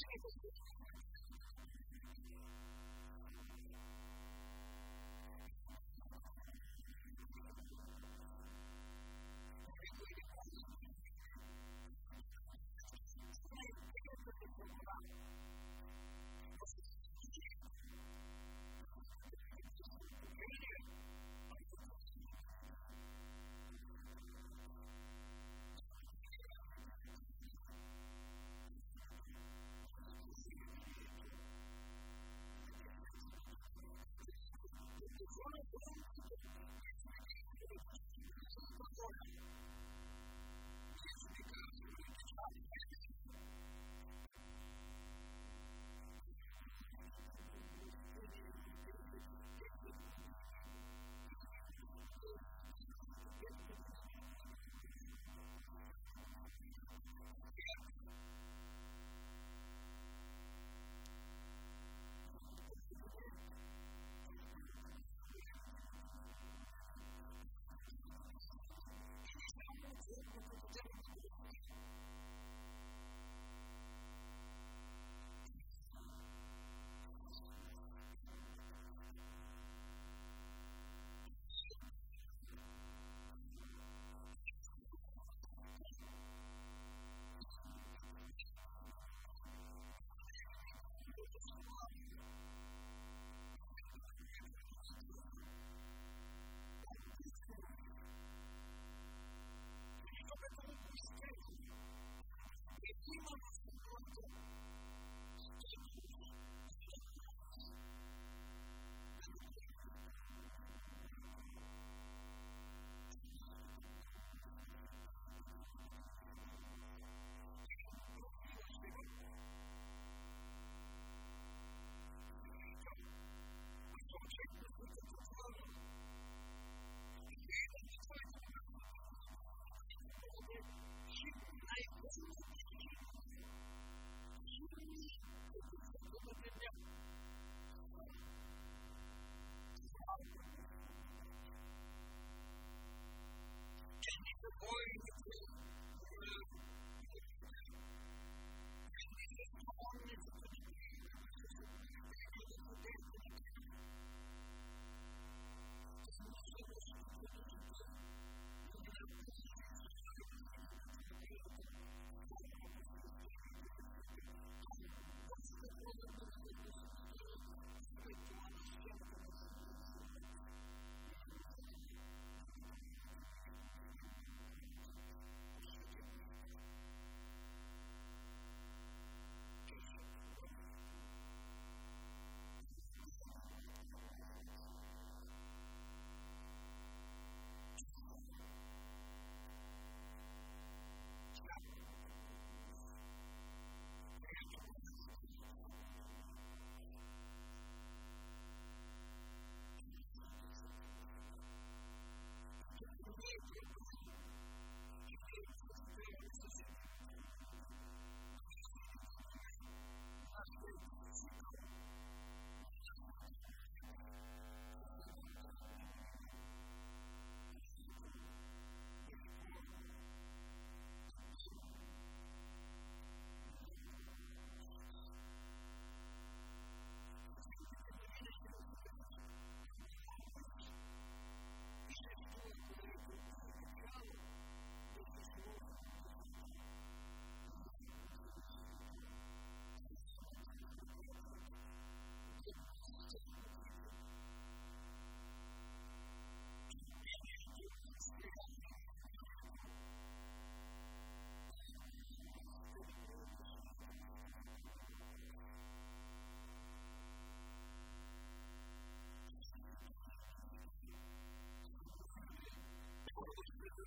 Thank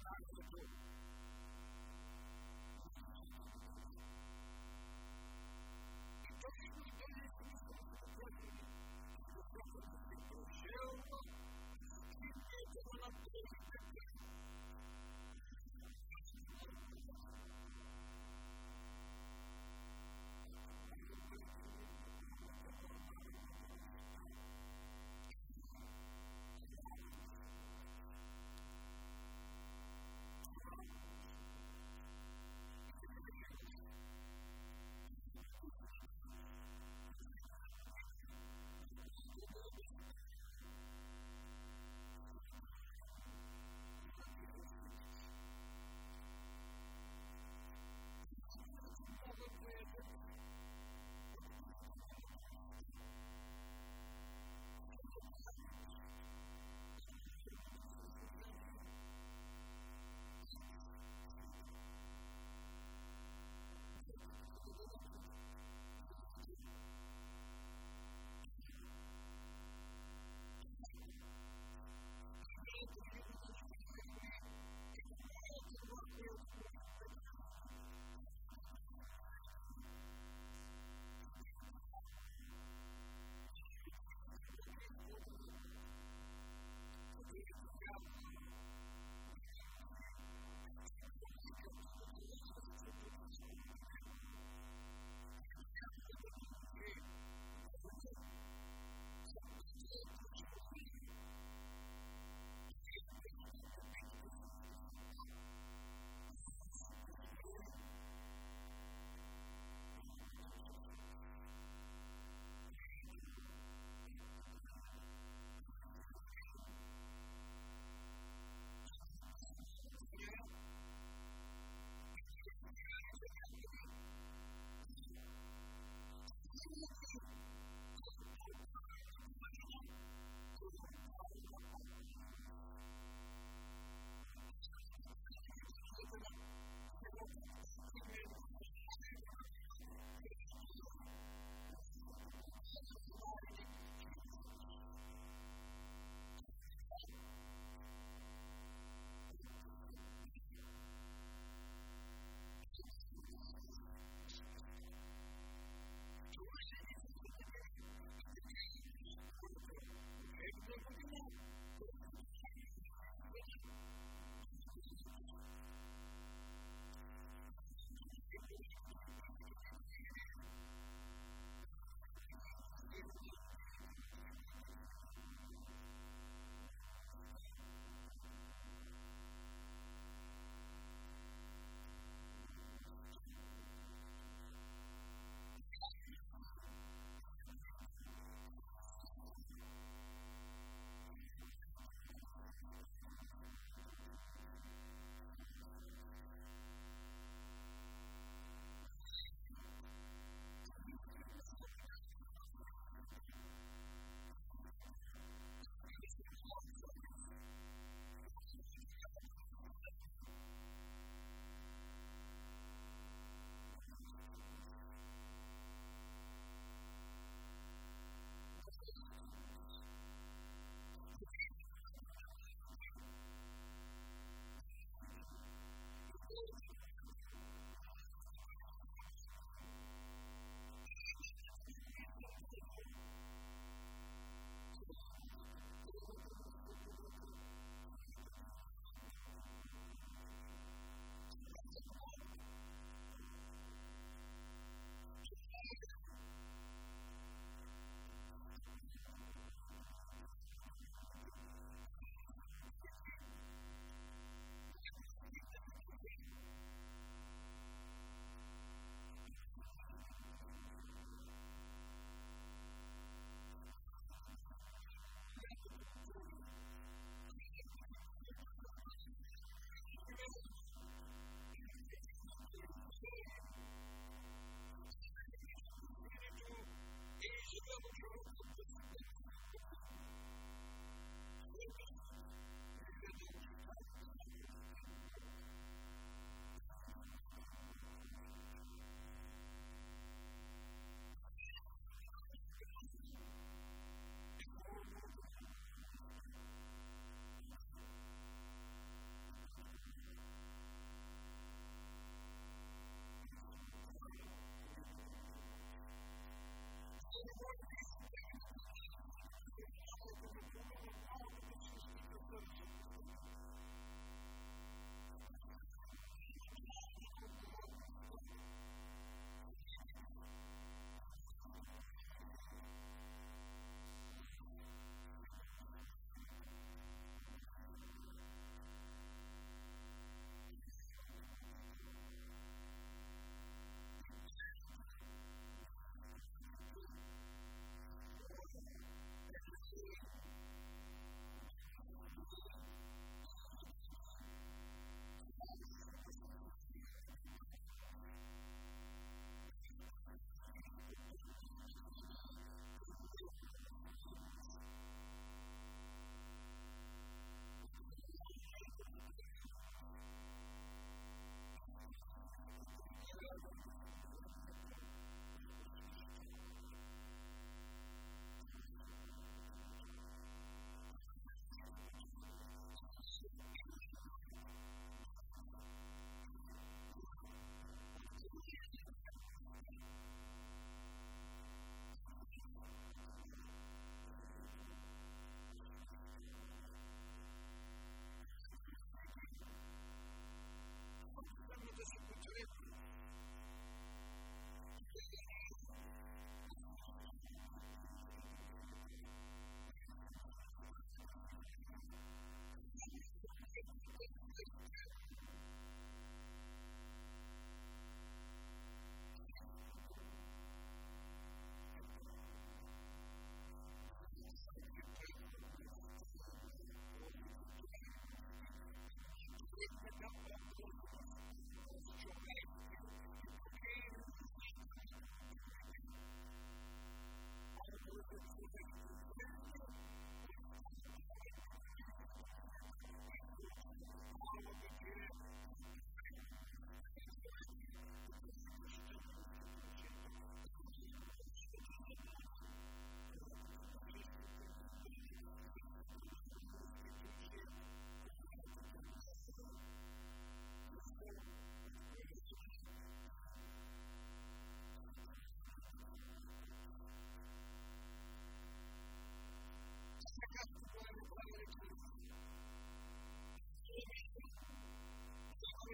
time to do.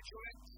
Correct?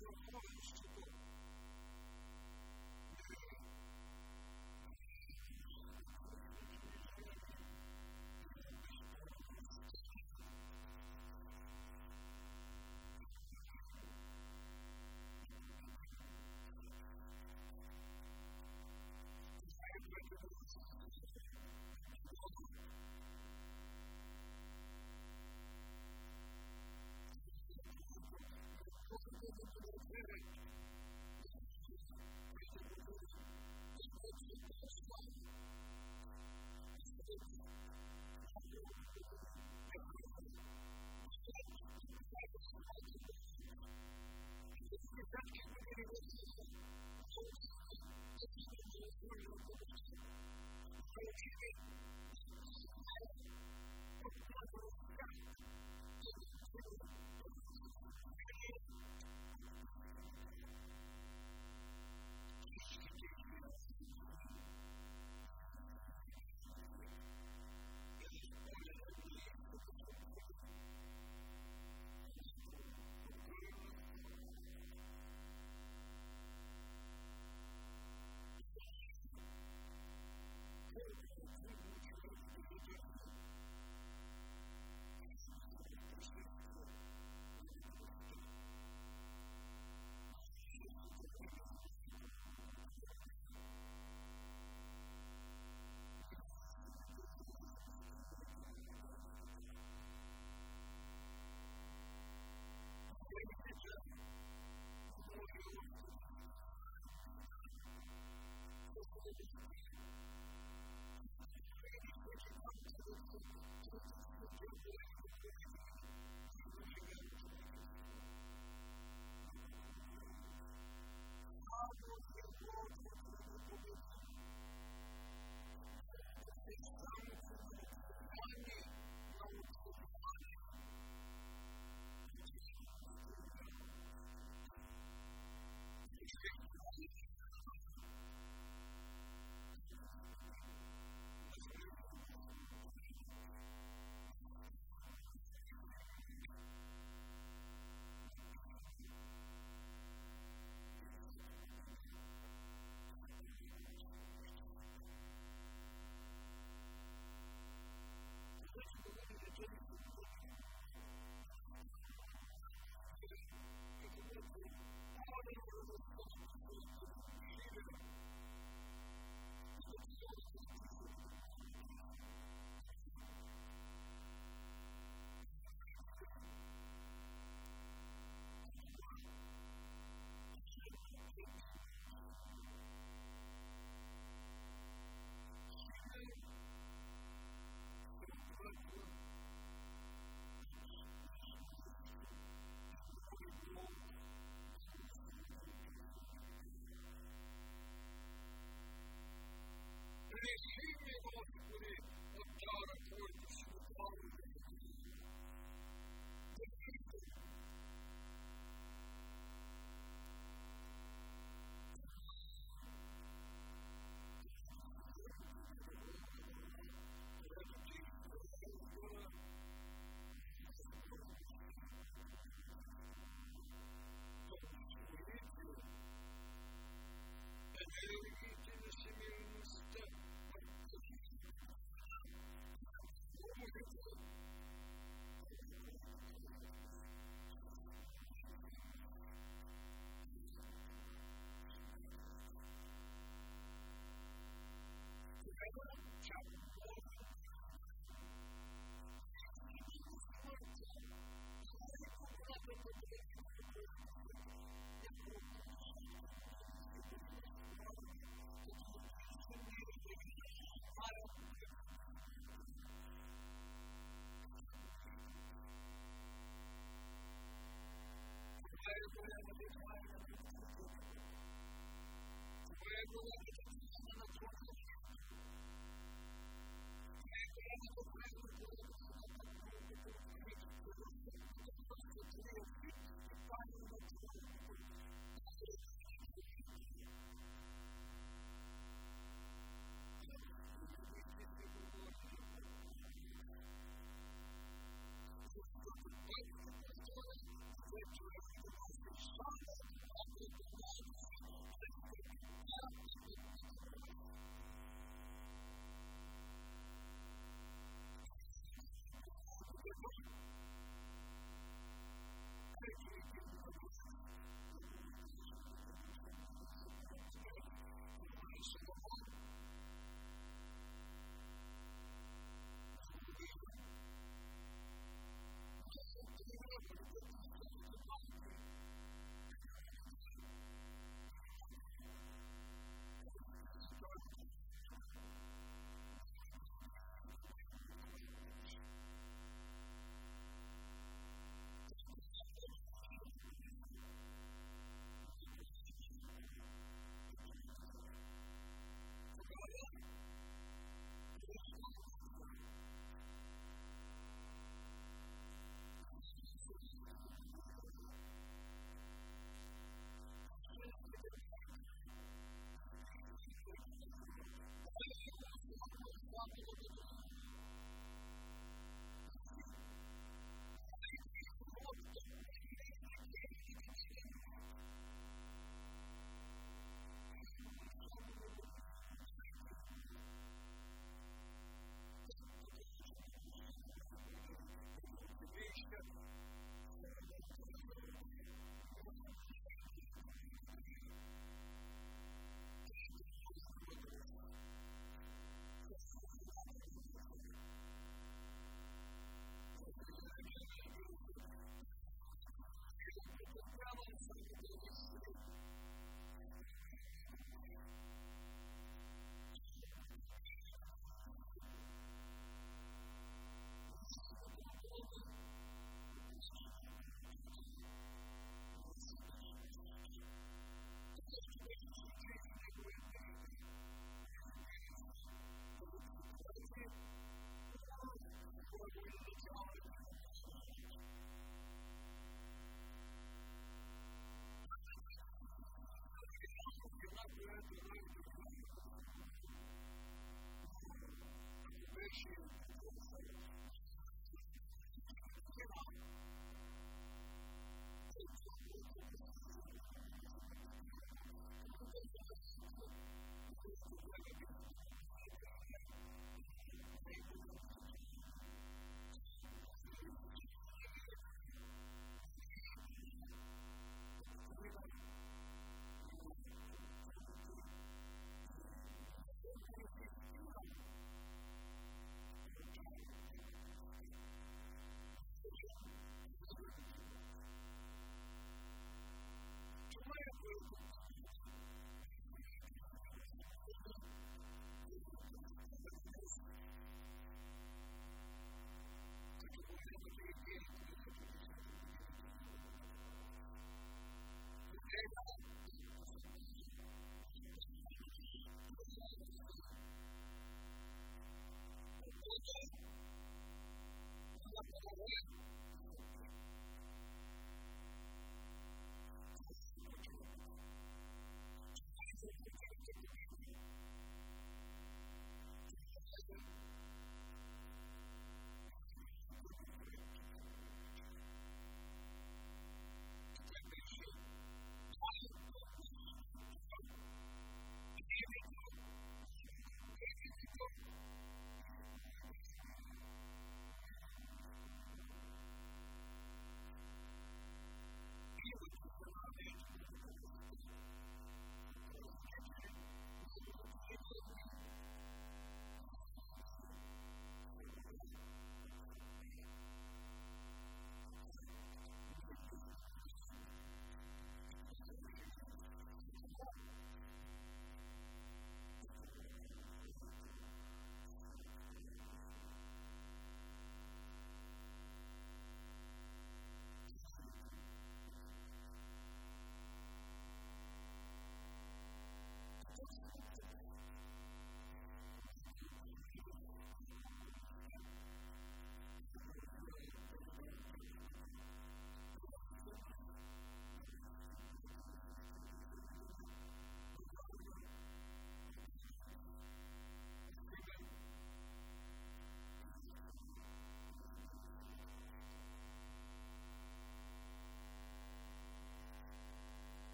your heart.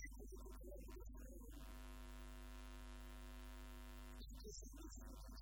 This is